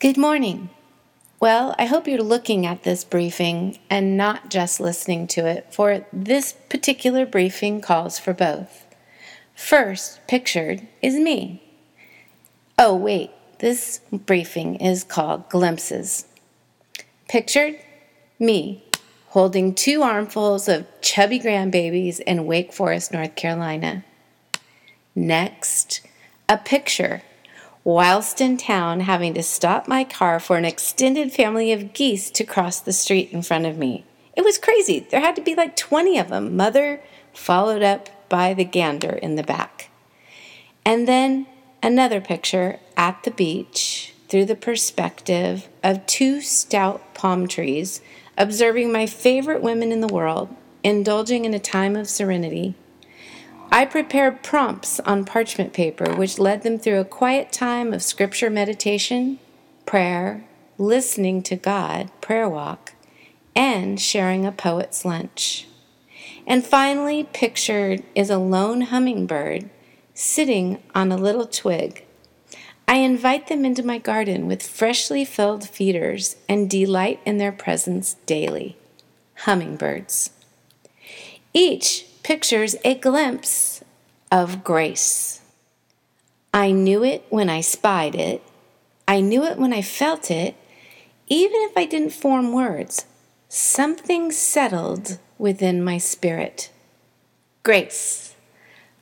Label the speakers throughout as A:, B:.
A: Good morning. Well, I hope you're looking at this briefing and not just listening to it, for this particular briefing calls for both. First, pictured is me. Oh, wait, this briefing is called Glimpses. Pictured, me, holding two armfuls of chubby grandbabies in Wake Forest, North Carolina. Next, a picture whilst in town having to stop my car for an extended family of geese to cross the street in front of me. It was crazy. There had to be like 20 of them, mother followed up by the gander in the back. And then another picture at the beach through the perspective of two stout palm trees, observing my favorite women in the world, indulging in a time of serenity I prepared prompts on parchment paper, which led them through a quiet time of scripture meditation, prayer, listening to God, prayer walk, and sharing a poet's lunch. And finally, pictured is a lone hummingbird sitting on a little twig. I invite them into my garden with freshly filled feeders and delight in their presence daily. Hummingbirds. Each pictures a glimpse of grace. I knew it when I spied it. I knew it when I felt it. Even if I didn't form words, something settled within my spirit. Grace,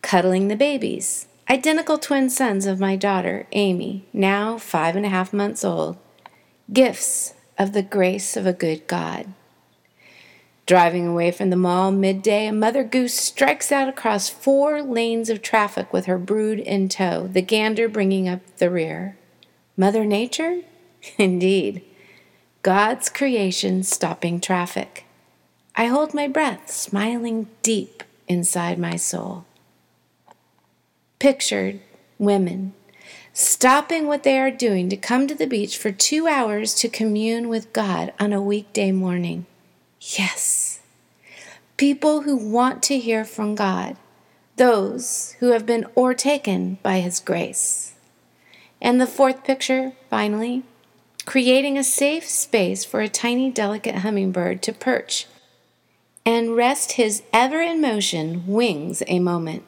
A: cuddling the babies, identical twin sons of my daughter, Amy, now five and a half months old, gifts of the grace of a good God. Driving away from the mall midday, a mother goose strikes out across four lanes of traffic with her brood in tow, the gander bringing up the rear. Mother Nature? Indeed. God's creation stopping traffic. I hold my breath, smiling deep inside my soul. Pictured women stopping what they are doing to come to the beach for two hours to commune with God on a weekday morning. Yes. People who want to hear from God, those who have been o'ertaken by His grace. And the fourth picture, finally, creating a safe space for a tiny, delicate hummingbird to perch and rest his ever in motion wings a moment.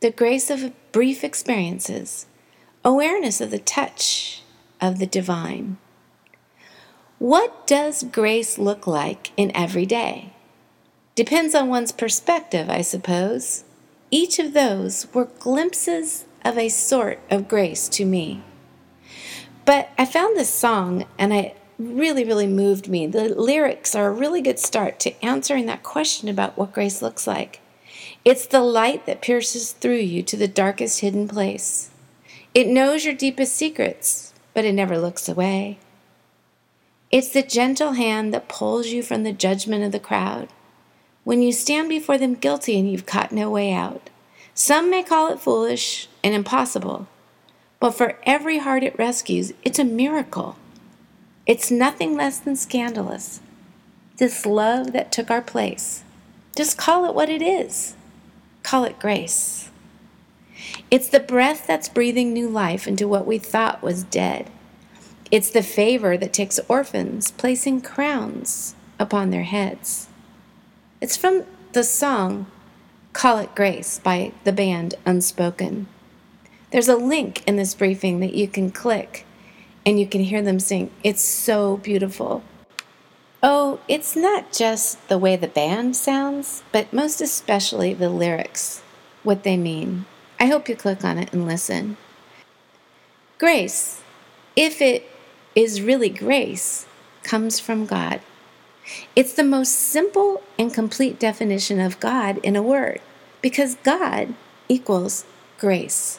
A: The grace of brief experiences, awareness of the touch of the divine. What does grace look like in every day? Depends on one's perspective, I suppose. Each of those were glimpses of a sort of grace to me. But I found this song and it really, really moved me. The lyrics are a really good start to answering that question about what grace looks like. It's the light that pierces through you to the darkest hidden place. It knows your deepest secrets, but it never looks away. It's the gentle hand that pulls you from the judgment of the crowd. When you stand before them guilty and you've got no way out. Some may call it foolish and impossible, but for every heart it rescues, it's a miracle. It's nothing less than scandalous. This love that took our place. Just call it what it is. Call it grace. It's the breath that's breathing new life into what we thought was dead. It's the favor that takes orphans, placing crowns upon their heads. It's from the song Call It Grace by the band Unspoken. There's a link in this briefing that you can click and you can hear them sing. It's so beautiful. Oh, it's not just the way the band sounds, but most especially the lyrics, what they mean. I hope you click on it and listen. Grace, if it is really grace comes from God. It's the most simple and complete definition of God in a word because God equals grace.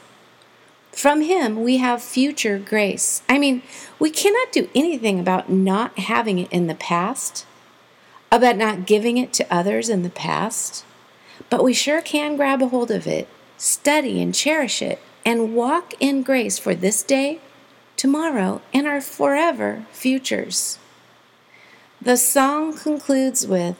A: From Him, we have future grace. I mean, we cannot do anything about not having it in the past, about not giving it to others in the past, but we sure can grab a hold of it, study and cherish it, and walk in grace for this day tomorrow, and our forever futures. The song concludes with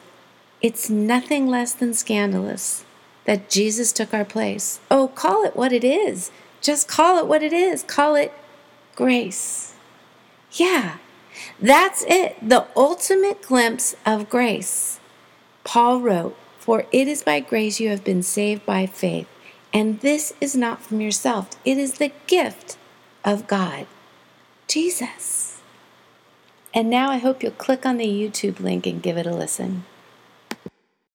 A: It's nothing less than scandalous that Jesus took our place. Oh, call it what it is. Just call it what it is. Call it grace. Yeah, that's it, the ultimate glimpse of grace. Paul wrote, For it is by grace you have been saved by faith, and this is not from yourself, it is the gift of God. Jesus. And now I hope you'll click on the YouTube link and give it a listen.